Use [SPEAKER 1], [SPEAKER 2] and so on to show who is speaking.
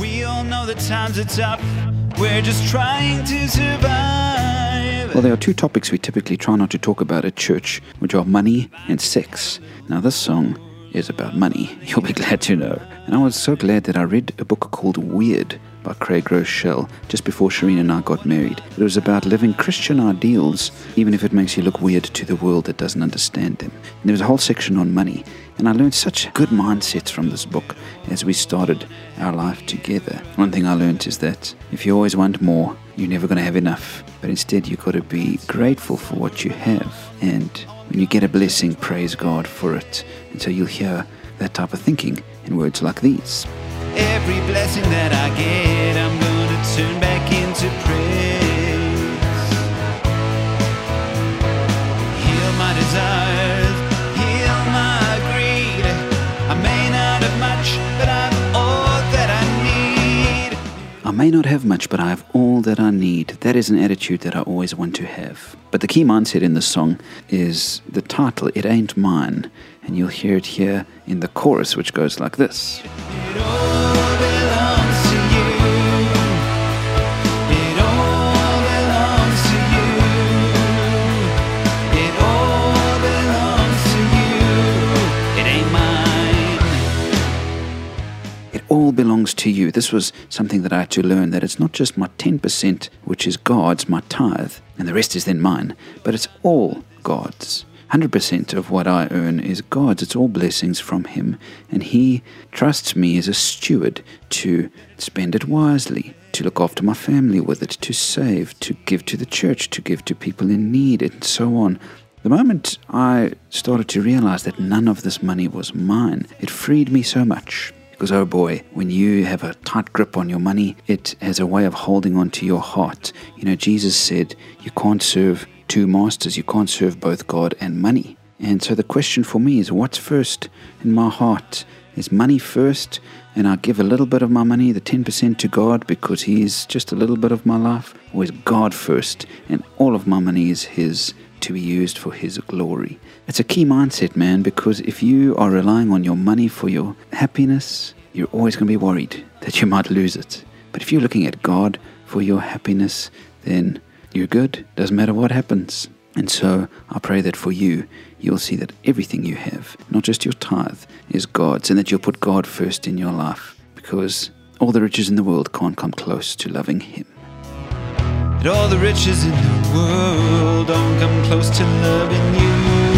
[SPEAKER 1] We all know that times are tough. We're just trying to survive.
[SPEAKER 2] Well, there are two topics we typically try not to talk about at church, which are money and sex. Now, this song is about money, you'll be glad to know. And I was so glad that I read a book called Weird by Craig Groeschel just before Shireen and I got married. It was about living Christian ideals, even if it makes you look weird to the world that doesn't understand them. And there was a whole section on money, and I learned such good mindsets from this book as we started our life together. One thing I learned is that if you always want more, you're never going to have enough. But instead, you've got to be grateful for what you have. And when you get a blessing, praise God for it. And so you'll hear that type of thinking in words like these.
[SPEAKER 1] Every blessing that I get, I'm gonna turn back into praise. Heal my desires, heal my greed. I may not have much, but I've all that I need.
[SPEAKER 2] I may not have much, but I have all that I need. That is an attitude that I always want to have. But the key mindset in this song is the title, It Ain't Mine. And you'll hear it here in the chorus, which goes like this
[SPEAKER 1] all belongs to you.
[SPEAKER 2] This was something that I had to learn that it's not just my 10%, which is God's, my tithe, and the rest is then mine, but it's all God's. 100% of what I earn is God's. It's all blessings from Him, and He trusts me as a steward to spend it wisely, to look after my family with it, to save, to give to the church, to give to people in need, and so on. The moment I started to realize that none of this money was mine, it freed me so much. Because, oh boy, when you have a tight grip on your money, it has a way of holding on to your heart. You know, Jesus said you can't serve two masters, you can't serve both God and money. And so the question for me is what's first in my heart? Is money first, and I give a little bit of my money, the 10% to God, because He's just a little bit of my life? Or is God first, and all of my money is His? To be used for His glory. It's a key mindset, man, because if you are relying on your money for your happiness, you're always going to be worried that you might lose it. But if you're looking at God for your happiness, then you're good. Doesn't matter what happens. And so I pray that for you, you'll see that everything you have, not just your tithe, is God's, and that you'll put God first in your life, because all the riches in the world can't come close to loving Him.
[SPEAKER 1] And all the riches in the world don't come close to loving you.